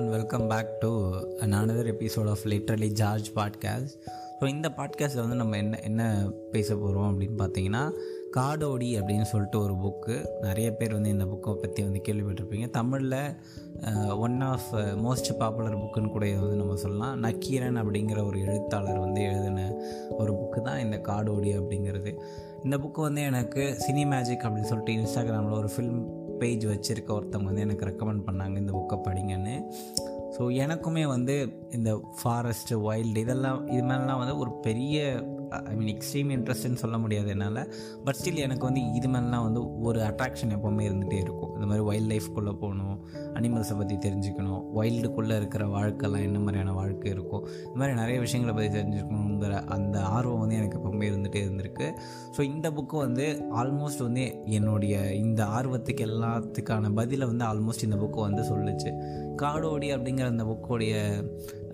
And welcome back to another episode of literally George podcast so இந்த பாட்காஸ்ட்டில் வந்து நம்ம என்ன என்ன பேச போகிறோம் அப்படின்னு பார்த்தீங்கன்னா காடோடி அப்படின்னு சொல்லிட்டு ஒரு புக்கு நிறைய பேர் வந்து இந்த புக்கை பற்றி வந்து கேள்விப்பட்டிருப்பீங்க. தமிழில் ஒன் ஆஃப் மோஸ்ட் பாப்புலர் புக்குன்னு கூட வந்து நம்ம சொல்லலாம். நக்கீரன் அப்படிங்கிற ஒரு எழுத்தாளர் வந்து எழுதின ஒரு புக்கு தான் இந்த காடோடி அப்படிங்கிறது. இந்த புக்கு வந்து எனக்கு சினி மேஜிக் அப்படின்னு சொல்லிட்டு இன்ஸ்டாகிராமில் ஒரு ஃபில்ம் பேஜ் வச்சுருக்க ஒருத்தவங்க வந்து எனக்கு ரெக்கமெண்ட் பண்ணாங்க இந்த புக்கை படிங்கன்னு. ஸோ எனக்குமே வந்து இந்த ஃபாரஸ்ட்டு வைல்டு இதெல்லாம் இது மேலாம் வந்து ஒரு பெரிய ஐ மீன் எக்ஸ்ட்ரீம் இன்ட்ரெஸ்ட்னு சொல்ல முடியாது என்னால். பட் ஸ்டில் எனக்கு வந்து இது மேலாம் வந்து ஒரு அட்ராக்ஷன் எப்போவுமே இருந்துகிட்டே இருக்கும். இந்த மாதிரி வைல்ட் லைஃப்குள்ளே போகணும் அனிமல்ஸை பற்றி தெரிஞ்சுக்கணும் வைல்டுக்குள்ளே இருக்கிற வாழ்க்கைலாம் என்ன மாதிரியான வாழ்க்கை இருக்கும் இந்த மாதிரி நிறைய விஷயங்களை பற்றி தெரிஞ்சுக்கணுங்கிற அந்த ஆர்வம் வந்து எனக்கு எப்போவுமே இருந்துகிட்டே இருந்திருக்கு. ஸோ இந்த புக்கு வந்து ஆல்மோஸ்ட் வந்து என்னுடைய இந்த ஆர்வத்துக்கு எல்லாத்துக்கான பதிலை வந்து ஆல்மோஸ்ட் இந்த புக்கு வந்து சொல்லுச்சு. காடோடி அப்படிங்கிற அந்த புக்கோடைய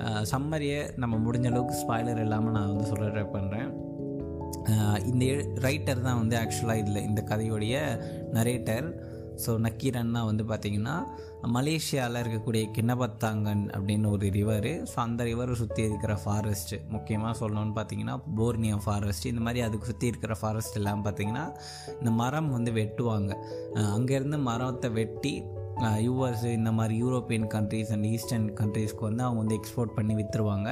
சம்மரியை நம்ம முடிஞ்ச அளவுக்கு ஸ்பாய்லர் இல்லாமல் நான் வந்து சொல்ல ட்ரை பண்ணுறேன் இந்த ரைட்டர் தான் வந்து ஆக்சுவலாக இதில் இந்த கதையுடைய நரேட்டர் ஸோ நக்கீரன்னா வந்து பார்த்திங்கன்னா மலேசியாவில் இருக்கக்கூடிய கிண்ணபத்தாங்கன் அப்படின்னு ஒரு ரிவர் ஸோ அந்த ரிவரை சுற்றி இருக்கிற ஃபாரஸ்ட்டு முக்கியமாக சொல்லணும்னு பார்த்தீங்கன்னா போர்னியா ஃபாரஸ்ட் இந்த மாதிரி அதுக்கு சுற்றி இருக்கிற ஃபாரஸ்ட் எல்லாம் பார்த்திங்கன்னா இந்த மரம் வந்து வெட்டுவாங்க. அங்கேருந்து மரத்தை வெட்டி யூஎஸ் இந்த மாதிரி யூரோப்பியன் கண்ட்ரீஸ் அண்ட் ஈஸ்டர்ன் கண்ட்ரீஸ்க்கு வந்து அவங்க வந்து எக்ஸ்போர்ட் பண்ணி விற்றுருவாங்க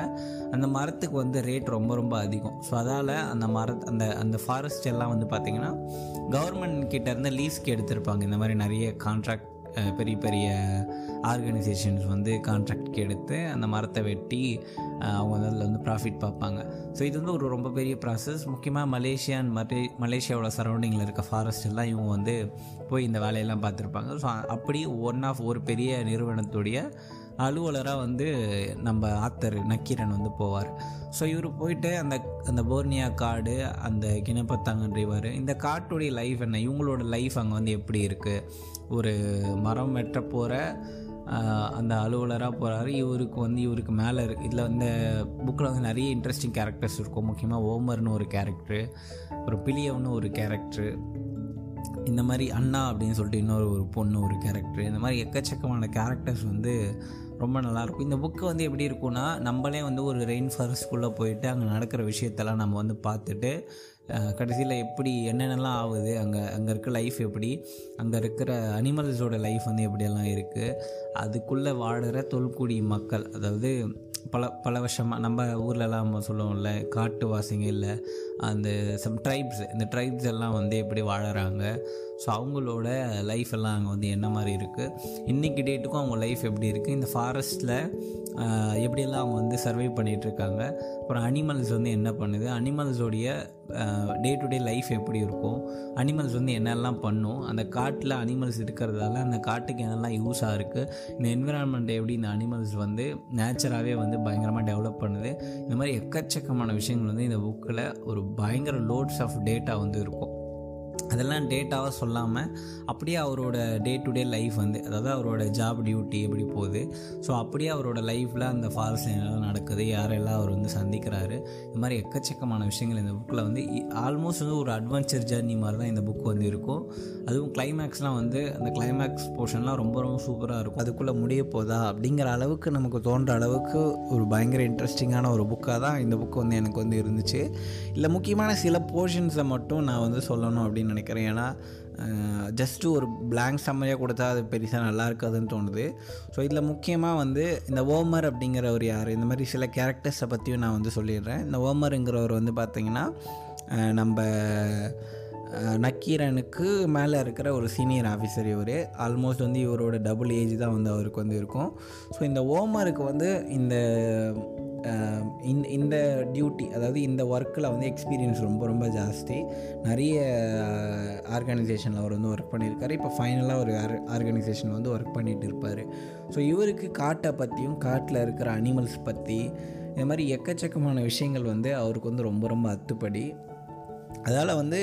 அந்த மரத்துக்கு வந்து ரேட் ரொம்ப ரொம்ப அதிகம். ஸோ அதால் அந்த மர அந்த அந்த ஃபாரஸ்ட் எல்லாம் வந்து பார்த்திங்கன்னா கவர்மெண்ட் கிட்டேருந்து லீஸ்க்கு எடுத்திருப்பாங்க. இந்த மாதிரி நிறைய கான்ட்ராக்ட் பெரிய பெரிய ஆர்கனைசேஷன்ஸ் வந்து கான்ட்ராக்ட்க்கு எடுத்து அந்த மரத்தை வெட்டி அவங்க அதில் வந்து ப்ராஃபிட் பார்ப்பாங்க. ஸோ இது வந்து ஒரு ரொம்ப பெரிய ப்ராசஸ் முக்கியமாக மலேசியா அண்ட் மலே மலேசியாவோட சரௌண்டிங்கில் இருக்க ஃபாரஸ்ட் எல்லாம் இவங்க வந்து போய் இந்த வேலையெல்லாம் பார்த்துருப்பாங்க. ஸோ அப்படி ஒன் ஆஃப் ஒரு பெரிய நிறுவனத்துடைய அலுவலராக வந்து நம்ம ஆத்தர் நக்கீரன் வந்து போவார். ஸோ இவர் போயிட்டு அந்த அந்த போர்னியா காடு அந்த கிணப்பத்தாங்கன் ரிவர் இந்த காட்டுடைய லைஃப் என்ன? இவங்களோட லைஃப் அங்கே வந்து எப்படி இருக்குது ஒரு மரம் வெட்ட போகிற அந்த அலுவலராக போகிறாரு இவருக்கு வந்து இவருக்கு மேலே இருக்கு இதில் இந்த புக்கில் வந்து நிறைய இன்ட்ரெஸ்டிங் கேரக்டர்ஸ் இருக்கும். முக்கியமாக ஓமர்னு ஒரு கேரக்டரு அப்புறம் பிலியவ்னு ஒரு கேரக்டரு இந்த மாதிரி அண்ணா அப்படின்னு சொல்லிட்டு இன்னொரு ஒரு பொண்ணு ஒரு கேரக்டர் இந்த மாதிரி எக்கச்சக்கமான கேரக்டர்ஸ் வந்து ரொம்ப நல்லாயிருக்கும் இந்த புக்கு வந்து எப்படி இருக்கும்னா நம்மளே வந்து ஒரு ரெயின் ஃபாரஸ்ட்குள்ளே போயிட்டு அங்கே நடக்கிற விஷயத்தெல்லாம் நம்ம வந்து பார்த்துட்டு கடைசியில் எப்படி என்னென்னலாம் ஆகுது? அங்கே அங்கே இருக்க லைஃப் எப்படி? அங்கே இருக்கிற அனிமல்ஸோட லைஃப் வந்து எப்படியெல்லாம் இருக்குது அதுக்குள்ளே வாடுற தொல்குடி மக்கள் அதாவது பல பல வருஷமாக நம்ம ஊர்லலாம் நம்ம சொல்லுவோம்ல காட்டு வாசிங்க இல்லை அந்த சம் ட்ரைப்ஸ் இந்த ட்ரைப்ஸ் எல்லாம் வந்து எப்படி வாழறாங்க? ஸோ அவங்களோட லைஃப் எல்லாம் அங்கே வந்து என்ன மாதிரி இருக்குது இன்றைக்கி டேட்டுக்கும் அவங்க லைஃப் எப்படி இருக்குது இந்த ஃபாரஸ்ட்டில் எப்படியெல்லாம் அவங்க வந்து சர்வை பண்ணிகிட்ருக்காங்க அப்புறம் அனிமல்ஸ் வந்து என்ன பண்ணுது? அனிமல்ஸோடைய டே டு டே லைஃப் எப்படி இருக்கும்? அனிமல்ஸ் வந்து என்னெல்லாம் பண்ணும்? அந்த காட்டில் அனிமல்ஸ் இருக்கிறதால அந்த காட்டுக்கு என்னெல்லாம் யூஸாக இருக்குது இந்த என்விரான்மெண்ட் எப்படி இந்த அனிமல்ஸ் வந்து நேச்சராகவே வந்து பயங்கரமாக டெவலப் பண்ணுது? இந்த மாதிரி எக்கச்சக்கமான விஷயங்கள் வந்து இந்த புக்கில் ஒரு பயங்கர லோட்ஸ் ஆஃப் டேட்டா வந்து இருக்கும். அதெல்லாம் டேட்டாவாக சொல்லாமல் அப்படியே அவரோட டே டு டே லைஃப் வந்து அதாவது அவரோட ஜாப் டியூட்டி எப்படி போகுது. ஸோ அப்படியே அவரோட லைஃப்பில் அந்த ஃபால்ஸ் என்னெல்லாம் நடக்குது யாரெல்லாம் அவர் வந்து சந்திக்கிறாரு இந்த மாதிரி எக்கச்சக்கமான விஷயங்கள் இந்த புக்கில் வந்து ஆல்மோஸ்ட் வந்து ஒரு அட்வென்ச்சர் ஜர்னி மாதிரி தான் இந்த புக் வந்து இருக்கும். அதுவும் கிளைமேக்ஸ்லாம் வந்து அந்த கிளைமேக்ஸ் போர்ஷன்லாம் ரொம்ப ரொம்ப சூப்பராக இருக்கும். அதுக்குள்ளே முடிய போதா அப்படிங்கிற அளவுக்கு நமக்கு தோன்ற அளவுக்கு ஒரு பயங்கர இன்ட்ரெஸ்டிங்கான ஒரு புக்காக தான் இந்த புக்கு வந்து எனக்கு வந்து இருந்துச்சு. இல்லை முக்கியமான சில போர்ஷன்ஸை மட்டும் நான் வந்து சொல்லணும் அப்படின்னு நினைக்கிறேன். ஏன்னா ஜஸ்ட்டு ஒரு பிளாங்க் சம்மரியாக கொடுத்தா அது பெருசாக நல்லா இருக்காதுன்னு தோணுது. ஸோ இதில் முக்கியமாக வந்து இந்த ஓமர் அப்படிங்கிறவர் யார்? இந்த மாதிரி சில கேரக்டர்ஸை பற்றியும் நான் வந்து சொல்லிடுறேன். இந்த ஓமருங்கிறவர் வந்து பார்த்திங்கன்னா நம்ம நக்கீரனுக்கு மேலே இருக்கிற ஒரு சீனியர் ஆஃபீஸர் இவர். ஆல்மோஸ்ட் வந்து இவரோட டபுள் ஏஜ் தான் வந்து அவருக்கு வந்து இருக்கும். ஸோ இந்த ஓமருக்கு வந்து இந்த இந்த இந்த டியூட்டி அதாவது இந்த ஒர்க்கில் வந்து எக்ஸ்பீரியன்ஸ் ரொம்ப ரொம்ப ஜாஸ்தி. நிறைய ஆர்கனைசேஷனில் அவர் வந்து ஒர்க் பண்ணியிருக்காரு. இப்போ ஃபைனலாக ஒரு ஆர் ஆர்கனைசேஷனில் வந்து ஒர்க் பண்ணிகிட்டு இருப்பார். ஸோ இவருக்கு காட்டை பற்றியும் காட்டில் இருக்கிற அனிமல்ஸ் பற்றி இந்த மாதிரி எக்கச்சக்கமான விஷயங்கள் வந்து அவருக்கு வந்து ரொம்ப ரொம்ப அத்துப்படி. அதால் வந்து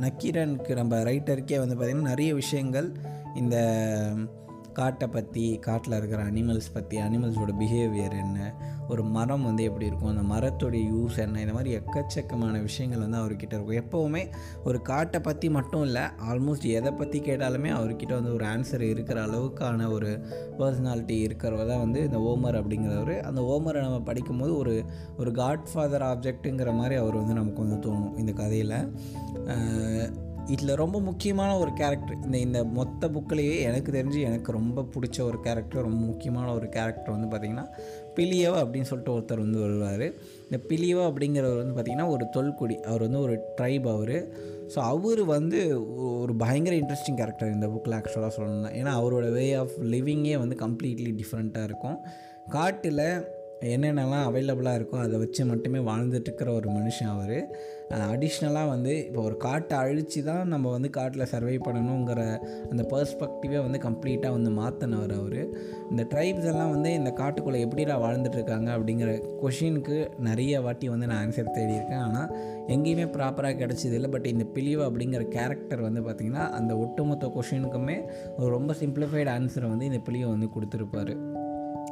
நக்கீரனுக்கு நம்ம ரைட்டருக்கே வந்து பார்த்திங்கன்னா நிறைய விஷயங்கள் இந்த காட்டை பற்றி காட்டில் இருக்கிற அனிமல்ஸ் பற்றி அனிமல்ஸோட பிஹேவியர் என்ன ஒரு மரம் வந்து எப்படி இருக்கும் அந்த மரத்துடைய யூஸ் என்ன இந்த மாதிரி எக்கச்சக்கமான விஷயங்கள் வந்து அவர்கிட்ட இருக்கும். எப்போவுமே ஒரு காட்டை பற்றி மட்டும் இல்லை ஆல்மோஸ்ட் எதை பற்றி கேட்டாலுமே அவர்கிட்ட வந்து ஒரு ஆன்சர் இருக்கிற அளவுக்கான ஒரு பர்சனாலிட்டி இருக்கிறவர் தான் வந்து இந்த ஓமர் அப்படிங்கிறவர். அந்த ஓமரை நம்ம படிக்கும்போது ஒரு ஒரு காட் ஃபாதர் ஆப்ஜெக்ட்டுங்கிற மாதிரி அவர் வந்து நமக்கு வந்து தோணும் இந்த கதையில். இதில் ரொம்ப முக்கியமான ஒரு கேரக்டர் இந்த இந்த மொத்த புக்கிலேயே எனக்கு தெரிஞ்சு எனக்கு ரொம்ப பிடிச்ச ஒரு கேரக்டர் ரொம்ப முக்கியமான ஒரு கேரக்டர் வந்து பார்த்திங்கன்னா பிலியவா அப்படின்னு சொல்லிட்டு ஒருத்தர் வந்து வருவார். இந்த பிலியவா அப்படிங்கிறவர் வந்து பார்த்திங்கன்னா ஒரு தொல்குடி. அவர் வந்து ஒரு ட்ரைப் அவர். ஸோ அவர் வந்து ஒரு பயங்கர இன்ட்ரெஸ்டிங் கேரக்டர் இந்த புக்கில் ஆக்சுவலாக சொல்லணும்னா. ஏன்னா அவரோட வே ஆஃப் லிவிங்கே வந்து கம்ப்ளீட்லி டிஃப்ரெண்ட்டாக இருக்கும். காட்டில் என்னென்னலாம் அவைலபிளாக இருக்கோ அதை வச்சு மட்டுமே வாழ்ந்துட்டுருக்கிற ஒரு மனுஷன் அவர். அடிஷ்னலாக வந்து இப்போ ஒரு காட்டை அழித்து தான் நம்ம வந்து காட்டில் சர்வை பண்ணணுங்கிற அந்த பர்ஸ்பெக்டிவே வந்து கம்ப்ளீட்டாக வந்து மாற்றினவர் அவர். இந்த ட்ரைப்ஸ் எல்லாம் வந்து இந்த காட்டுக்குள்ளே எப்படிடா வாழ்ந்துட்டுருக்காங்க அப்படிங்கிற கொஷினுக்கு நிறைய வாட்டி வந்து நான் ஆன்சர் தேடியிருக்கேன். ஆனால் எங்கேயுமே ப்ராப்பராக கிடச்சது இல்லை. பட் இந்த பிலிவ் அப்படிங்கிற கேரக்டர் வந்து பார்த்திங்கன்னா அந்த ஒட்டுமொத்த கொஷினுக்குமே ஒரு ரொம்ப சிம்பிளிஃபைடு ஆன்சரை வந்து இந்த பிலிவை வந்து கொடுத்துருப்பாரு.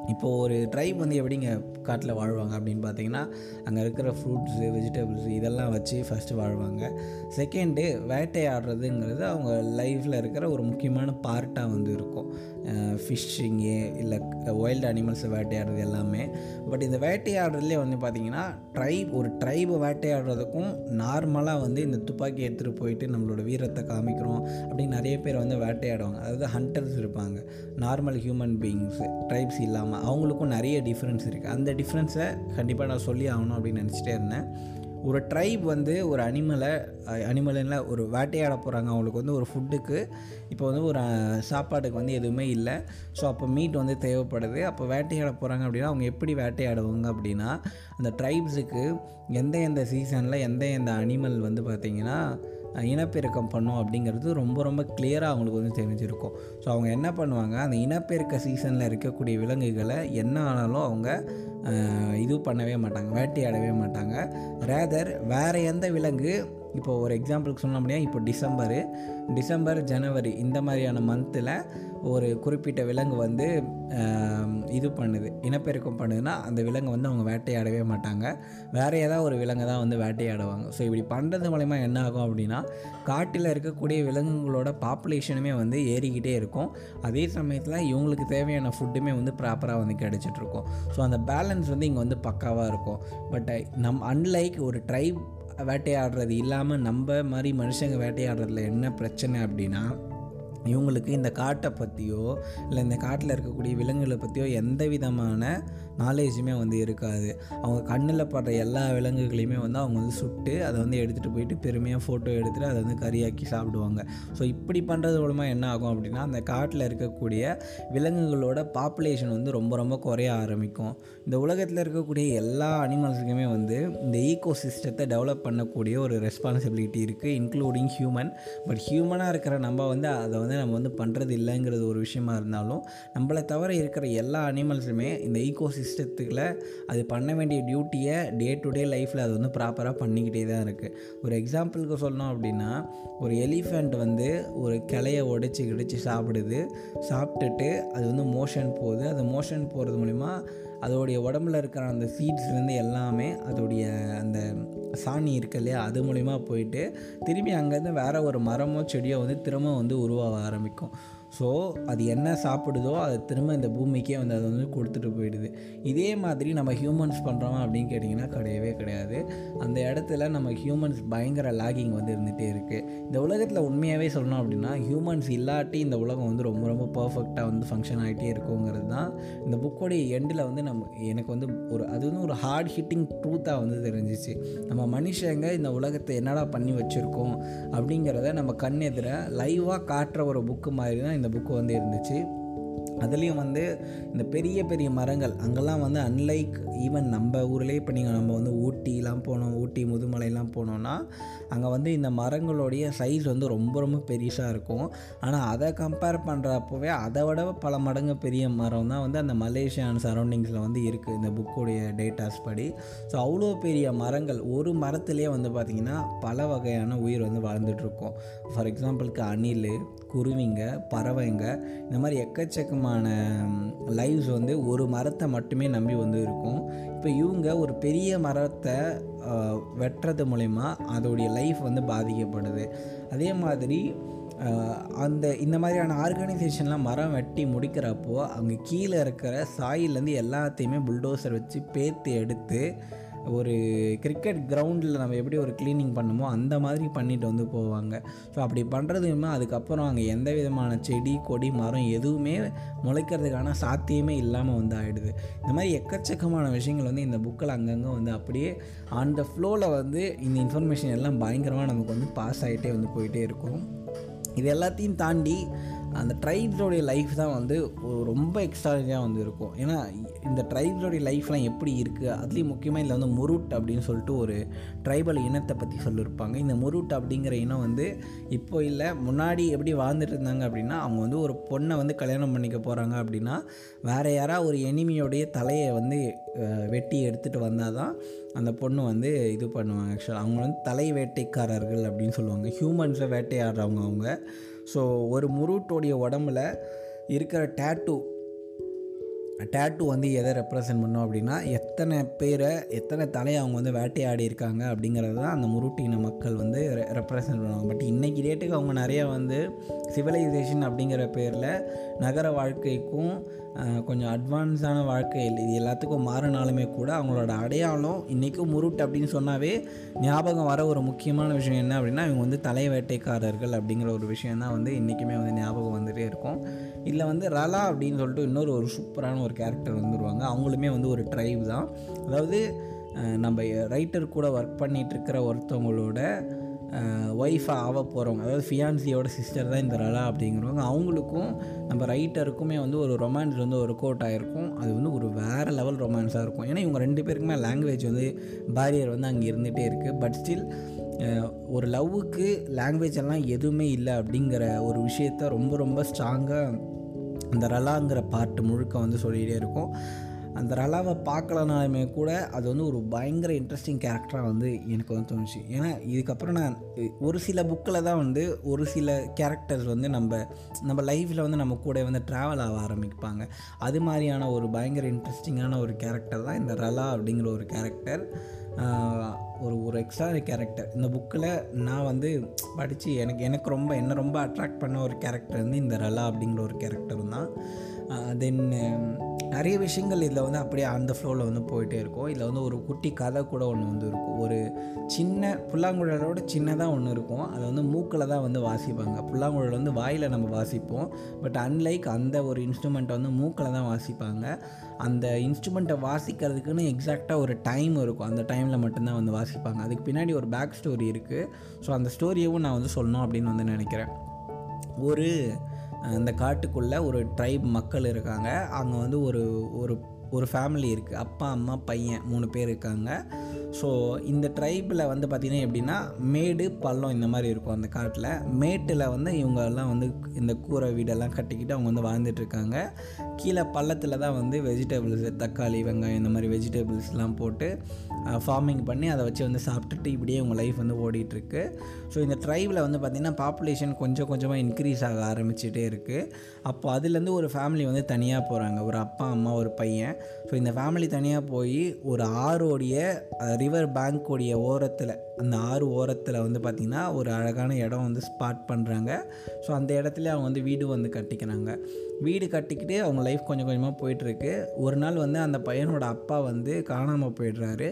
இப்போது ஒரு ட்ரைப் வந்து எப்படிங்க காட்டில் வாழ்வாங்க அப்படின்னு பார்த்தீங்கன்னா அங்கே இருக்கிற ஃப்ரூட்ஸு வெஜிடபிள்ஸ் இதெல்லாம் வச்சு ஃபஸ்ட்டு வாழ்வாங்க. செகண்டு வேட்டையாடுறதுங்கிறது அவங்க லைஃப்பில் இருக்கிற ஒரு முக்கியமான பார்ட்டாக வந்து இருக்கும். ஃபிஷ்ஷிங்கு இல்லை வைல்டு அனிமல்ஸை வேட்டையாடுறது எல்லாமே. பட் இந்த வேட்டையாடுறதுலேயே வந்து பார்த்திங்கன்னா ட்ரைப் ஒரு ட்ரைபை வேட்டையாடுறதுக்கும் நார்மலாக வந்து இந்த துப்பாக்கி எடுத்துகிட்டு போயிட்டு நம்மளோட வீரத்தை காமிக்கிறோம் அப்படின்னு நிறைய பேர் வந்து வேட்டையாடுவாங்க. அதாவது ஹண்டர்ஸ் இருப்பாங்க. நார்மல் ஹியூமன் பீயிங்ஸ் ட்ரைப்ஸ் இல்லாமல் அவங்களுக்கும் நிறைய டிஃப்ரென்ஸ் இருக்குது அந்த டிஃப்ரென்ஸை கண்டிப்பாக நான் சொல்லி ஆகணும் அப்படின்னு நினச்சிட்டே இருந்தேன். ஒரு ட்ரைப் வந்து ஒரு அனிமலை அனிமலில் ஒரு வேட்டையாட போகிறாங்க அவங்களுக்கு வந்து ஒரு ஃபுட்டுக்கு இப்போ வந்து ஒரு சாப்பாட்டுக்கு வந்து எதுவுமே இல்லை. ஸோ அப்போ மீட் வந்து தேவைப்படுது. அப்போ வேட்டையாட போகிறாங்க அப்படின்னா அவங்க எப்படி வேட்டையாடுவாங்க அப்படின்னா அந்த ட்ரைப்ஸுக்கு எந்த எந்த சீசனில் எந்த எந்த அனிமல் வந்து பார்த்திங்கன்னா இனப்பெருக்கம் பண்ணும் அப்படிங்கிறது ரொம்ப ரொம்ப கிளியராக அவங்களுக்கு வந்து தெரிஞ்சிருக்கும். ஸோ அவங்க என்ன பண்ணுவாங்க? அந்த இனப்பெருக்க சீசனில் இருக்கக்கூடிய விலங்குகளை என்ன ஆனாலும் அவங்க இது பண்ணவே மாட்டாங்க வேட்டையாடவே மாட்டாங்க. ரேதர் வேறு எந்த விலங்கு இப்போ ஒரு எக்ஸாம்பிளுக்கு சொன்ன முடியாது இப்போ டிசம்பரு டிசம்பர் ஜனவரி இந்த மாதிரியான மந்தில் ஒரு குறிப்பிட்ட விலங்கு வந்து இது பண்ணுது இனப்பெருக்கம் பண்ணுதுன்னா அந்த விலங்கு வந்து அவங்க வேட்டையாடவே மாட்டாங்க. வேறு ஏதாவது ஒரு விலங்கு தான் வந்து வேட்டையாடுவாங்க. ஸோ இப்படி பண்ணுறது மூலிமா என்ன ஆகும் அப்படின்னா காட்டில் இருக்கக்கூடிய விலங்குகளோட பாப்புலேஷனுமே வந்து ஏறிக்கிட்டே இருக்கும். அதே சமயத்தில் இவங்களுக்கு தேவையான ஃபுட்டுமே வந்து ப்ராப்பராக வந்து கிடச்சிட்ருக்கும் ஸோ அந்த பேலன்ஸ் வந்து இங்கே வந்து பக்காவாக இருக்கும். பட் நம் அன்லைக் ஒரு ட்ரைப் வேட்டையாடுறது இல்லாமல் நம்ம மாதிரி மனுஷங்க வேட்டையாடுறதுல என்ன பிரச்சனை அப்படின்னா இவங்களுக்கு இந்த காட்டை பற்றியோ இல்லை இந்த காட்டில் இருக்கக்கூடிய விலங்குகளை பற்றியோ எந்த விதமான நாலேஜுமே வந்து இருக்காது. அவங்க கண்ணில் படுற எல்லா விலங்குகளையுமே வந்து அவங்க வந்து சுட்டு அதை வந்து எடுத்துகிட்டு போயிட்டு பெருமையாக ஃபோட்டோ எடுத்துகிட்டு அதை வந்து கறியாக்கி சாப்பிடுவாங்க. ஸோ இப்படி பண்ணுறது மூலமாக என்ன ஆகும் அப்படின்னா அந்த காட்டில் இருக்கக்கூடிய விலங்குகளோட பாப்புலேஷன் வந்து ரொம்ப ரொம்ப குறைய ஆரம்பிக்கும். இந்த உலகத்தில் இருக்கக்கூடிய எல்லா அனிமல்ஸுக்குமே வந்து இந்த ஈகோ சிஸ்டத்தை டெவலப் பண்ணக்கூடிய ஒரு ரெஸ்பான்சிபிலிட்டி இருக்குது இன்க்ளூடிங் ஹியூமன் பட் ஹியூமனாக இருக்கிற நம்ம வந்து அதை வந்து நம்ம வந்து பண்ணுறது இல்லைங்கிறது ஒரு விஷயமா இருந்தாலும் நம்மளை தவிர இருக்கிற எல்லா அனிமல்ஸுமே இந்த ஈகோ சிஸ்டத்துக்குள்ள அது பண்ண வேண்டிய டியூட்டியை டே டு டே லைஃப்பில் அது வந்து ப்ராப்பராக பண்ணிக்கிட்டே தான் இருக்குது ஒரு எக்ஸாம்பிளுக்கு சொல்லணும் அப்படின்னா ஒரு எலிஃபெண்ட் வந்து ஒரு கிளையை உடைச்சி கிடச்சி சாப்பிடுது. சாப்பிட்டுட்டு அது வந்து மோஷன் போகுது. அது மோஷன் போகிறது மூலிமா அதோடைய உடம்புல இருக்கிற அந்த சீட்ஸ்லேருந்து எல்லாமே அதோடைய அந்த சாணி இருக்கு இல்லையா அது மூலிமா போயிட்டு திரும்பி அங்கேருந்து வேறு ஒரு மரமோ செடியோ வந்து திரும்ப வந்து உருவாக ஆரம்பிக்கும். ஸோ அது என்ன சாப்பிடுதோ அதை திரும்ப இந்த பூமிக்கே வந்து அதை வந்து கொடுத்துட்டு போயிடுது. இதே மாதிரி நம்ம ஹியூமன்ஸ் பண்ணுறோம் அப்படின்னு கேட்டிங்கன்னா கிடையவே கிடையாது. அந்த இடத்துல நம்ம ஹியூமன்ஸ் பயங்கர லாகிங் வந்து இருந்துகிட்டே இருக்குது இந்த உலகத்தில் உண்மையாகவே சொல்லணும் அப்படின்னா ஹியூமன்ஸ் இல்லாட்டி இந்த உலகம் வந்து ரொம்ப ரொம்ப பர்ஃபெக்டாக வந்து ஃபங்க்ஷன் ஆகிட்டே இருக்குங்கிறது தான் இந்த புக்கோடைய எண்டில் வந்து நம்ம எனக்கு வந்து ஒரு அது வந்து ஒரு ஹார்ட் ஹிட்டிங் ட்ரூத்தாக வந்து தெரிஞ்சிச்சு. நம்ம மனுஷங்க இந்த உலகத்தை என்னடா பண்ணி வச்சுருக்கோம் அப்படிங்கிறத நம்ம கண் எதிர லைவாக காட்டுற ஒரு புக்கு மாதிரி தான் இந்த புக்கு வந்து இருந்துச்சு. அதுலேயும் வந்து இந்த பெரிய பெரிய மரங்கள் அங்கெல்லாம் வந்து அன்லைக் ஈவன் நம்ம ஊர்லேயே இப்போ நீங்கள் நம்ம வந்து ஊட்டிலாம் போனோம் ஊட்டி முதுமலைலாம் போனோன்னா அங்கே வந்து இந்த மரங்களுடைய சைஸ் வந்து ரொம்ப ரொம்ப பெருசாக இருக்கும். ஆனால் அதை கம்பேர் பண்ணுறப்பவே அதை விட பல மடங்கு பெரிய மரம் தான் வந்து அந்த மலேசியான் அண்ட் சரௌண்டிங்ஸில் வந்து இருக்குது இந்த புக்கோடைய டேட்டாஸ் படி. ஸோ அவ்வளோ பெரிய மரங்கள் ஒரு மரத்துலேயே வந்து பார்த்திங்கன்னா பல வகையான உயிர் வந்து வாழ்ந்துட்டுருக்கோம் ஃபார் எக்ஸாம்பிளுக்கு அணில் குருவிங்க பறவைங்க இந்த மாதிரி எக்கச்சக்க எக்கச்சக்கமான லைவ்ஸ் வந்து ஒரு மரத்தை மட்டுமே நம்பி வந்து இருக்கும். இப்போ இவங்க ஒரு பெரிய மரத்தை வெட்டுறது மூலிமா அதோடைய லைஃப் வந்து பாதிக்கப்படுது. அதே மாதிரி அந்த இந்த மாதிரியான ஆர்கனைசேஷன்லாம் மரம் வெட்டி முடிக்கிறப்போ அங்கே கீழே இருக்கிற சாயிலேருந்து எல்லாத்தையுமே புல்டோசர் வச்சு பேத்து எடுத்து ஒரு கிரிக்கெட் கிரவுண்டில் நம்ம எப்படி ஒரு க்ளீனிங் பண்ணுமோ அந்த மாதிரி பண்ணிட்டு வந்து போவாங்க. ஸோ அப்படி பண்ணுறதுமே அதுக்கப்புறம் அங்கே எந்த விதமான செடி கொடி மரம் எதுவுமே முளைக்கிறதுக்கான சாத்தியமே இல்லாமல் வந்து ஆகிடுது இந்த மாதிரி எக்கச்சக்கமான விஷயங்கள் வந்து இந்த புக்கில் அங்கங்கே வந்து அப்படியே அந்த த ஃப்ளோவில் வந்து இந்த இன்ஃபர்மேஷன் எல்லாம் பயங்கரமாக நமக்கு வந்து பாஸ் ஆகிட்டே வந்து போயிட்டே இருக்கும். இது எல்லாத்தையும் தாண்டி அந்த ட்ரைப்ஸோடைய லைஃப் தான் வந்து ரொம்ப எக்ஸ்ட்ராடினரியாக வந்து இருக்கும். ஏன்னா இந்த ட்ரைப்ஸோடைய லைஃப்லாம் எப்படி இருக்குது அதுலேயும் முக்கியமாக இதில் வந்து முருட் அப்படின்னு சொல்லிட்டு ஒரு ட்ரைபல் இனத்தை பற்றி சொல்லியிருப்பாங்க இந்த முருட் அப்படிங்கிற இனம் வந்து இப்போ இல்லை முன்னாடி எப்படி வாழ்ந்துட்டு இருந்தாங்க அப்படின்னா அவங்க வந்து ஒரு பொண்ணை வந்து கல்யாணம் பண்ணிக்க போகிறாங்க அப்படின்னா வேறு யாராவது ஒரு எனிமியோடைய தலையை வந்து வெட்டி எடுத்துகிட்டு வந்தால் தான் அந்த பொண்ணு வந்து இது பண்ணுவாங்க. ஆக்சுவலாக அவங்க வந்து தலை வேட்டைக்காரர்கள் அப்படின்னு சொல்லுவாங்க. ஹியூமன்ஸை வேட்டையாடுறவங்க அவங்க. ஸோ ஒரு முருட்டோடைய உடம்புல இருக்கிற டேட்டூ டேட்டூ வந்து எதை ரெப்ரசன்ட் பண்ணோம் அப்படின்னா எத்தனை பேரை எத்தனை தலையை அவங்க வந்து வேட்டையாடி இருக்காங்க அப்படிங்கிறது தான் அந்த முருட்டின மக்கள் வந்து ரெப்ரசன்ட் பண்ணுவாங்க. பட் இன்றைக்கி டேட்டுக்கு அவங்க நிறையா வந்து சிவிலைசேஷன் அப்படிங்கிற பேரில் நகர வாழ்க்கைக்கும் கொஞ்சம் அட்வான்ஸான வாழ்க்கை இது எல்லாத்துக்கும் மாறினாலுமே கூட அவங்களோட அடையாளம் இன்றைக்கும் முருட்டு அப்படின்னு சொன்னாவே ஞாபகம் வர ஒரு முக்கியமான விஷயம் என்ன அப்படின்னா இவங்க வந்து தலை வேட்டைக்காரர்கள் அப்படிங்கிற ஒரு விஷயம் தான் வந்து இன்றைக்குமே வந்து ஞாபகம் வந்துகிட்டே இருக்கும். இதில் வந்து ரலா அப்படின்னு சொல்லிட்டு இன்னொரு ஒரு சூப்பரான ஒரு கேரக்டர் வந்துருவாங்க. அவங்களுமே வந்து ஒரு ட்ரைவ் தான். அதாவது நம்ம ரைட்டர் கூட ஒர்க் பண்ணிகிட்ருக்கிற ஒருத்தவங்களோட ஒய்ஃபாக ஆக போகிறவங்க அதாவது ஃபியான்சியோட சிஸ்டர் தான் இந்த ரலா அப்படிங்கிறவங்க அவங்களுக்கும் நம்ம ரைட்டருக்குமே வந்து ஒரு ரொமான்ஸ் வந்து ஒரு கோட் ஆகிருக்கும் அது வந்து ஒரு வேறு லெவல் ரொமான்ஸாக இருக்கும். ஏன்னா இவங்க ரெண்டு பேருக்குமே லாங்குவேஜ் வந்து பேரியர் வந்து அங்கே இருந்துகிட்டே இருக்குது பட் ஸ்டில் ஒரு லவ்வுக்கு லாங்குவேஜ் எல்லாம் எதுவுமே இல்லை அப்படிங்கிற ஒரு விஷயத்த ரொம்ப ரொம்ப ஸ்ட்ராங்காக அந்த ரலாங்கிற பாட்டு முழுக்க வந்து சொல்லிகிட்டே இருக்கும். அந்த ரலாவை பார்க்கலனாலுமே கூட அது வந்து ஒரு பயங்கர இன்ட்ரெஸ்டிங் கேரக்டராக வந்து எனக்கு வந்து தோணுச்சு. ஏன்னா இதுக்கப்புறம் நான் ஒரு சில புக்கில் தான் வந்து ஒரு சில கேரக்டர்ஸ் வந்து நம்ம நம்ம லைஃப்பில் வந்து நம்ம கூட வந்து ட்ராவல் ஆக ஆரம்பிப்பாங்க. அது மாதிரியான ஒரு பயங்கர இன்ட்ரெஸ்டிங்கான ஒரு கேரக்டர் தான் இந்த ரலா அப்படிங்கிற ஒரு கேரக்டர் ஒரு ஒரு எக்ஸ்ட்ரா கேரக்டர் இந்த புக்கில் நான் வந்து படித்து எனக்கு எனக்கு ரொம்ப என்ன ரொம்ப அட்ராக்ட் பண்ண ஒரு கேரக்டர் வந்து இந்த ரலா அப்படிங்கிற ஒரு கேரக்டர் தான். தென் நிறைய விஷயங்கள் இதில் வந்து அப்படியே அந்த ஃப்ளோவில் வந்து போயிட்டே இருக்கும். இதில் வந்து ஒரு குட்டி கதை கூட ஒன்று வந்து இருக்கும். ஒரு சின்ன புல்லாங்குழலோட சின்னதாக ஒன்று இருக்கும். அதை வந்து மூக்கில் தான் வந்து வாசிப்பாங்க. புல்லாங்குழல் வந்து வாயில் நம்ம வாசிப்போம். பட் அன்லைக் அந்த ஒரு இன்ஸ்ட்ருமெண்ட்டை வந்து மூக்கில் தான் வாசிப்பாங்க. அந்த இன்ஸ்ட்ருமெண்ட்டை வாசிக்கிறதுக்குன்னு எக்ஸாக்டாக ஒரு டைம் இருக்கும். அந்த டைமில் மட்டும்தான் வந்து வாசிப்பாங்க. அதுக்கு பின்னாடி ஒரு பேக் ஸ்டோரி இருக்குது ஸோ அந்த ஸ்டோரியவும் நான் வந்து சொல்லணும் அப்படின்னு வந்து நினைக்கிறேன். ஒரு அந்த காட்டுக்குள்ளே ஒரு ட்ரைப் மக்கள் இருக்காங்க. அங்கே வந்து ஒரு ஒரு ஒரு ஃபேமிலி இருக்குது அப்பா அம்மா பையன் மூணு பேர் இருக்காங்க. ஸோ இந்த ட்ரைபில் வந்து பார்த்திங்கன்னா எப்படின்னா மேடு பள்ளம் இந்த மாதிரி இருக்கும் அந்த காட்டில். மேட்டில் வந்து இவங்கெல்லாம் வந்து இந்த கூரை வீடெல்லாம் கட்டிக்கிட்டு அவங்க வந்து வாழ்ந்துட்டுருக்காங்க கீழே பள்ளத்தில் தான் வந்து வெஜிடபிள்ஸ் தக்காளி வெங்காயம் இந்த மாதிரி வெஜிடபிள்ஸ்லாம் போட்டு ஃபார்மிங் பண்ணி அதை வச்சு வந்து சாப்பிட்டுட்டு இப்படியே உங்கள் லைஃப் வந்து ஓடிட்டுருக்கு. ஸோ இந்த ட்ரைபில் வந்து பார்த்திங்கன்னா பாப்புலேஷன் கொஞ்சம் கொஞ்சமாக இன்க்ரீஸ் ஆக ஆரம்பிச்சிட்டே இருக்குது அப்போ அதுலேருந்து ஒரு ஃபேமிலி வந்து தனியாக போகிறாங்க ஒரு அப்பா அம்மா ஒரு பையன். ஸோ இந்த ஃபேமிலி தனியாக போய் ஒரு ஆறோடைய ரிவர் பேங்க்கோடைய ஓரத்தில் அந்த ஆறு ஓரத்தில் வந்து பார்த்திங்கன்னா ஒரு அழகான இடம் வந்து ஸ்பாட் பண்ணுறாங்க ஸோ அந்த இடத்துல அவங்க வந்து வீடு வந்து கட்டிக்கிறாங்க. வீடு கட்டிக்கிட்டு அவங்க லைஃப் கொஞ்சம் கொஞ்சமாக போயிட்டுருக்கு. ஒரு நாள் வந்து அந்த பையனோட அப்பா வந்து காணாமல் போயிடுறாரு.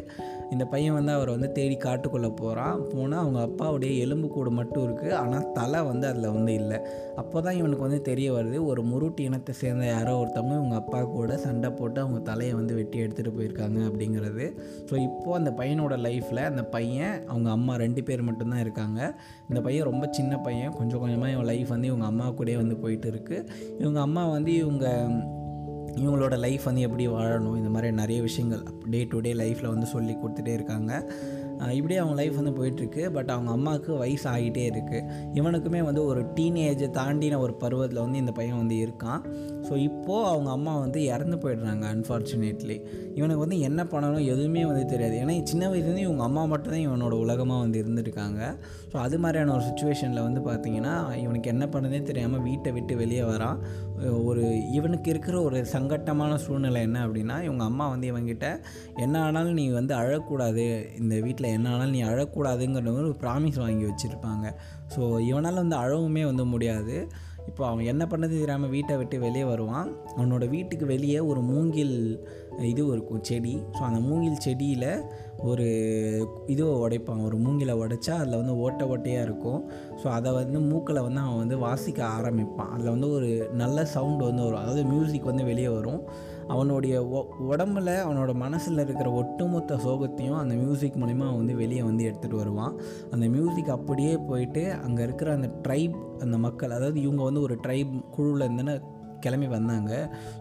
இந்த பையன் வந்து அவர் வந்து தேடி காட்டுக்குள்ளே போகிறான் போனால் அவங்க அப்பாவுடைய எலும்பு கூடு மட்டும் இருக்குது ஆனால் தலை வந்து அதில் வந்து இல்லை. அப்போ தான் இவனுக்கு வந்து தெரிய வருது. ஒரு முருட்டு இனத்தை சேர்ந்த யாரோ ஒருத்தவங்க இவங்க அப்பா கூட சண்டை போட்டு அவங்க தலையை வந்து வெட்டி எடுத்துகிட்டு போயிருக்காங்க அப்படிங்கிறது. ஸோ இப்போது அந்த பையனோட லைஃப்பில் அந்த பையன் அவங்க அம்மா ரெண்டு பேர் மட்டும்தான் இருக்காங்க. இந்த பையன் ரொம்ப சின்ன பையன். கொஞ்சம் கொஞ்சமாக இவன் லைஃப் வந்து இவங்க அம்மா கூடயே வந்து போயிட்டு இருக்குது இவங்க அம்மா அம்மா வந்து இவங்க இவங்களோட லைஃப் வந்து எப்படி வாழணும்? இந்த மாதிரி நிறைய விஷயங்கள் டே டு டே லைஃப்பில் வந்து சொல்லி கொடுத்துட்டே இருக்காங்க. இப்படியே அவங்க லைஃப் வந்து போயிட்டுருக்கு. பட் அவங்க அம்மாவுக்கு வயசு ஆகிட்டே இருக்குது இவனுக்குமே வந்து ஒரு டீனேஜை தாண்டின ஒரு பருவத்தில் வந்து இந்த பையன் வந்து இருக்கான். ஸோ இப்போது அவங்க அம்மா வந்து இறந்து போயிடுறாங்க அன்ஃபார்ச்சுனேட்லி இவனுக்கு வந்து என்ன பண்ணணும் எதுவுமே வந்து தெரியாது. ஏன்னா சின்ன வயசுலேருந்து இவங்க அம்மா மட்டும்தான் இவனோட உலகமாக வந்து இருந்துருக்காங்க. ஸோ அது மாதிரியான ஒரு சுச்சுவேஷனில் வந்து பார்த்திங்கன்னா இவனுக்கு என்ன பண்ணதே தெரியாமல் வீட்டை விட்டு வெளியே வரான். ஒரு இவனுக்கு இருக்கிற ஒரு சங்கட்டமான சூழ்நிலை என்ன அப்படின்னா இவங்க அம்மா வந்து இவங்கிட்ட என்ன ஆனாலும் நீ வந்து அழக்கூடாது. இந்த வீட்டில் என்ன ஆனாலும் நீ அழக்கூடாதுங்கிற ஒரு ப்ராமிஸ் வாங்கி வச்சுருப்பாங்க. ஸோ இவனால் வந்து அழவுமே வந்து முடியாது. இப்போ அவன் என்ன பண்ணது தெரியாமல் வீட்டை விட்டு வெளியே வருவான். அவனோட வீட்டுக்கு வெளியே ஒரு மூங்கில் இது இருக்கும் செடி. ஸோ அந்த மூங்கில் செடியில் ஒரு இதுவை உடைப்பான். ஒரு மூங்கிலை உடைச்சா அதில் வந்து ஓட்டை ஓட்டையாக இருக்கும். ஸோ அதை வந்து மூக்கில் வந்து அவன் வந்து வாசிக்க ஆரம்பிப்பான். அதில் வந்து ஒரு நல்ல சவுண்டு வந்து வரும். அதாவது மியூசிக் வந்து வெளியே வரும். அவனுடைய உடம்புல அவனோட மனசில் இருக்கிற ஒட்டுமொத்த சோகத்தையும் அந்த மியூசிக் மூலிமா அவன் வந்து வெளியே வந்து எடுத்துகிட்டு வருவான். அந்த மியூசிக் அப்படியே போயிட்டு அங்கே இருக்கிற அந்த ட்ரைப் அந்த மக்கள் அதாவது இவங்க வந்து ஒரு ட்ரைப் குழுவில் இருந்தன கிளம்பி வந்தாங்க.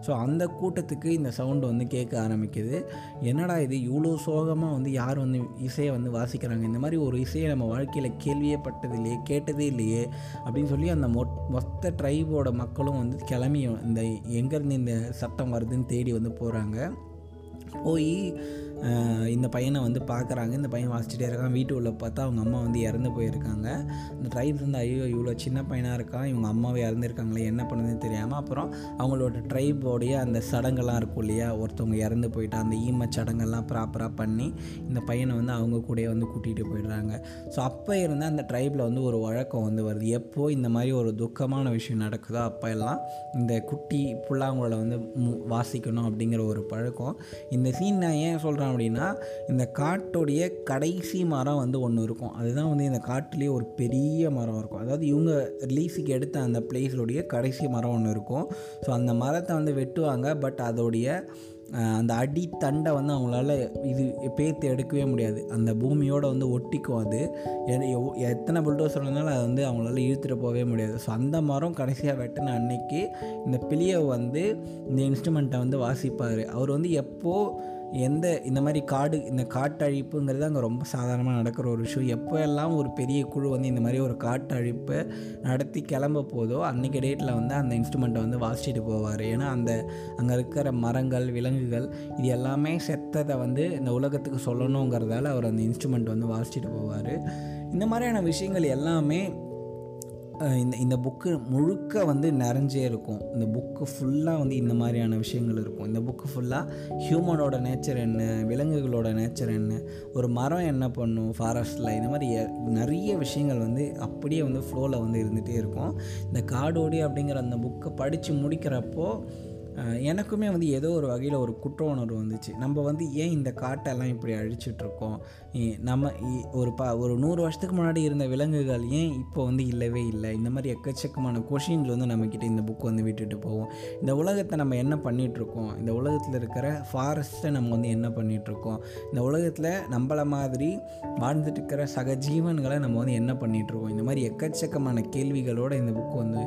ஸோ அந்த கூட்டத்துக்கு இந்த சவுண்டு வந்து கேட்க ஆரம்பிக்குது. என்னடா இது? இவ்வளோ சோகமாக வந்து யார் வந்து இசையை வந்து வாசிக்கிறாங்க? இந்த மாதிரி ஒரு இசையை நம்ம வாழ்க்கையில் கேள்வியே பட்டது இல்லையே கேட்டதே இல்லையே அப்படின்னு சொல்லி அந்த மொ மொத்த ட்ரைபோட மக்களும் வந்து கிளம்பி இந்த எங்கேருந்து இந்த சத்தம் வருதுன்னு தேடி வந்து போகிறாங்க போய் இந்த பையனை வந்து பார்க்குறாங்க. இந்த பையன் வாசிச்சுட்டே இருக்கான். வீட்டு உள்ள பார்த்தா அவங்க அம்மா வந்து இறந்து போயிருக்காங்க. இந்த ட்ரைப்ஸ் வந்து ஐயோ இவ்வளோ சின்ன பையனாக இருக்கான். இவங்க அம்மாவே இறந்துருக்காங்களே என்ன பண்ணுதுன்னு தெரியாமல் அப்புறம் அவங்களோட ட்ரைபோடைய அந்த சடங்கெல்லாம் இருக்கும் இல்லையா? ஒருத்தவங்க இறந்து போயிட்டா அந்த ஈம சடங்கெல்லாம் ப்ராப்பராக பண்ணி இந்த பையனை வந்து அவங்க கூட வந்து கூட்டிகிட்டு போயிடுறாங்க. ஸோ அப்போ இருந்தால் அந்த ட்ரைபில் வந்து ஒரு வழக்கம் வந்து வருது. எப்போ இந்த மாதிரி ஒரு துக்கமான விஷயம் நடக்குதோ அப்போ எல்லாம் இந்த குட்டி புல்லாங்குழலை வந்து வாசிக்கணும் அப்படிங்கிற ஒரு பழக்கம். இந்த சீன் நான் ஏன் சொல்கிறேன் அப்படின்னா இந்த காட்டுடைய கடைசி மரம் வந்து ஒன்று இருக்கும். அதுதான் வந்து இந்த காட்டுலேயே ஒரு பெரிய மரம் இருக்கும். அதாவது இவங்க ரிலீஸுக்கு எடுத்த அந்த பிளேஸோடைய கடைசி மரம் ஒன்று இருக்கும். ஸோ அந்த மரத்தை வந்து வெட்டுவாங்க. பட் அதோடைய அந்த அடித்தண்டை வந்து அவங்களால இது பேர்த்து எடுக்கவே முடியாது. அந்த பூமியோடு வந்து ஒட்டிக்கும் அது. எத்தனை புல்டோசர் இருந்தாலும் அதை வந்து அவங்களால இழுத்துட்டு போகவே முடியாது. ஸோ அந்த மரம் கடைசியாக வெட்டின அன்னைக்கு இந்த பிளியை வந்து இந்த இன்ஸ்ட்ருமெண்ட்டை வந்து வாசிப்பார். அவர் வந்து எப்போது எந்த இந்த மாதிரி காடு இந்த காட்டழிப்புங்கிறது அங்கே ரொம்ப சாதாரணமாக நடக்கிற ஒரு விஷயம். எப்போ எல்லாம் ஒரு பெரிய குழு வந்து இந்த மாதிரி ஒரு காட்டழிப்பை நடத்தி கிளம்ப போதோ அன்றைக்கி டேட்டில் வந்து அந்த இன்ஸ்ட்ருமெண்ட்டை வந்து வாசிச்சுட்டு போவார். ஏன்னா அந்த அங்கே இருக்கிற மரங்கள் விலங்குகள் இது எல்லாமே செத்ததை வந்து இந்த உலகத்துக்கு சொல்லணுங்கிறதால அவர் அந்த இன்ஸ்ட்ருமெண்ட் வந்து வாசிச்சுட்டு போவார். இந்த மாதிரியான விஷயங்கள் எல்லாமே இந்த இந்த புக்கு முழுக்க வந்து நிறைஞ்சே இருக்கும். இந்த புக்கு ஃபுல்லாக வந்து இந்த மாதிரியான விஷயங்கள் இருக்கும். இந்த புக்கு ஃபுல்லாக ஹியூமனோட நேச்சர் என்ன விலங்குகளோட நேச்சர் என்ன ஒரு மரம் என்ன பண்ணும் ஃபாரஸ்ட்டில் இந்த மாதிரி நிறைய விஷயங்கள் வந்து அப்படியே வந்து ஃப்ளோவில் வந்து இருந்துகிட்டே இருக்கும். இந்த காடோடி அப்படிங்கிற அந்த புக்கை படித்து முடிக்கிறப்போ எனக்குமே வந்து ஏதோ ஒரு வகையில் ஒரு குற்ற உணர்வு வந்துச்சு. நம்ம வந்து ஏன் இந்த காட்டெல்லாம் இப்படி அழிச்சிட்ருக்கோம்? நம்ம ஒரு ப ஒரு நூறு வருஷத்துக்கு முன்னாடி இருந்த விலங்குகள் ஏன் இப்போ வந்து இல்லவே இல்லை? இந்த மாதிரி எக்கச்சக்கமான கொஷின்ஸ் வந்து நம்மக்கிட்ட இந்த புக் வந்து விட்டுட்டு போவோம் இந்த உலகத்தை நம்ம என்ன பண்ணிகிட்ருக்கோம் இந்த உலகத்தில் இருக்கிற ஃபாரஸ்ட்டை நம்ம வந்து என்ன பண்ணிகிட்ருக்கோம் இந்த உலகத்தில் நம்மளை மாதிரி வாழ்ந்துட்டு இருக்கிற சக ஜீவன்களை நம்ம வந்து என்ன பண்ணிகிட்ருக்கோம் இந்த மாதிரி எக்கச்சக்கமான கேள்விகளோடு இந்த புக் வந்து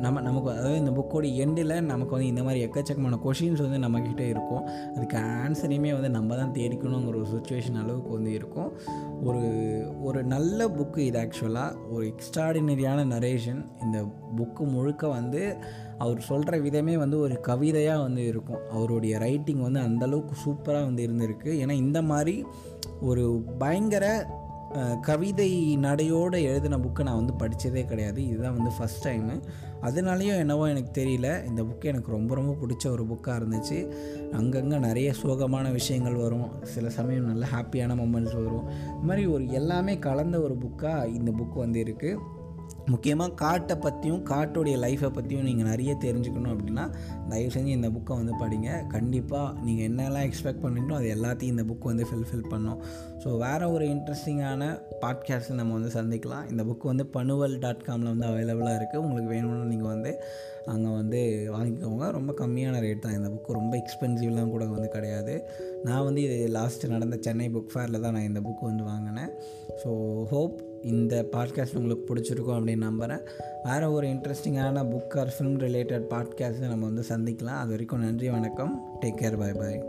நம்ம நமக்கு அதாவது இந்த புக்கோட எண்டில் நமக்கு வந்து இந்த மாதிரி எக்கச்சக்கமான கொஷின்ஸ் வந்து நம்மக்கிட்ட இருக்கும். அதுக்கு ஆன்சரையுமே வந்து நம்ம தான் தேடிக்கணுங்கிற ஒரு சுச்சுவேஷன் அளவுக்கு வந்து இருக்கும். ஒரு ஒரு நல்ல புக்கு இது ஆக்சுவலாக ஒரு எக்ஸ்ட்ராடினரியான நரேஷன் இந்த புக்கு முழுக்க வந்து அவர் சொல்கிற விதமே வந்து ஒரு கவிதையாக வந்து இருக்கும். அவருடைய ரைட்டிங் வந்து அந்தளவுக்கு சூப்பராக வந்து இருந்திருக்கு. ஏன்னா இந்த மாதிரி ஒரு பயங்கர கவிதை நடையோடு எழுதின புக்கை நான் வந்து படித்ததே கிடையாது. இதுதான் வந்து ஃபஸ்ட் டைமு அதனாலேயும் என்னவோ எனக்கு தெரியல. இந்த புக்கு எனக்கு ரொம்ப ரொம்ப பிடிச்ச ஒரு புக்காக இருந்துச்சு. அங்கங்கே நிறைய சோகமான விஷயங்கள் வரும். சில சமயம் நல்ல ஹாப்பியான மொமெண்ட்ஸ் வரும். இந்த மாதிரி ஒரு எல்லாமே கலந்த ஒரு புக்காக இந்த புக் வந்து இருக்குது முக்கியமாக காட்டை பற்றியும் காட்டுடைய லைஃப்பை பற்றியும் நீங்கள் நிறைய தெரிஞ்சுக்கணும் அப்படின்னா தயவு செஞ்சு இந்த புக்கை வந்து படிங்க. கண்டிப்பாக நீங்கள் என்னெல்லாம் எக்ஸ்பெக்ட் பண்ணுறீங்களோ அது எல்லாத்தையும் இந்த புக் வந்து ஃபில்ஃபில் பண்ணும். ஸோ வேறு ஒரு இன்ட்ரெஸ்டிங்கான பாட்காஸ்ட்டில் நம்ம வந்து சந்திக்கலாம். இந்த புக் வந்து பனுவல் டாட் காமில் வந்து அவைலபிளாக இருக்குது உங்களுக்கு வேணும்னு நீங்கள் வந்து அங்கே வந்து வாங்கிக்கோங்க. ரொம்ப கம்மியான ரேட் தான். இந்த புக்கு ரொம்ப எக்ஸ்பென்சிவ்லாம் கூட வந்து கிடையாது. நான் வந்து இது லாஸ்ட்டு நடந்த சென்னை புக் ஃபேரில் தான் நான் இந்த புக் வந்து வாங்கினேன். ஸோ ஹோப் இந்த பாட்காஸ்ட் உங்களுக்கு பிடிச்சிருக்கும் அப்படின்னு நம்புகிறேன் வேறு ஒரு இன்ட்ரெஸ்டிங்கான புக் ஆர் ஃபிலிம் ரிலேட்டட் பாட்காஸ்ட்டை நம்ம வந்து சந்திக்கலாம். அது வரைக்கும் நன்றி வணக்கம். டேக் கேர் பாய் பாய்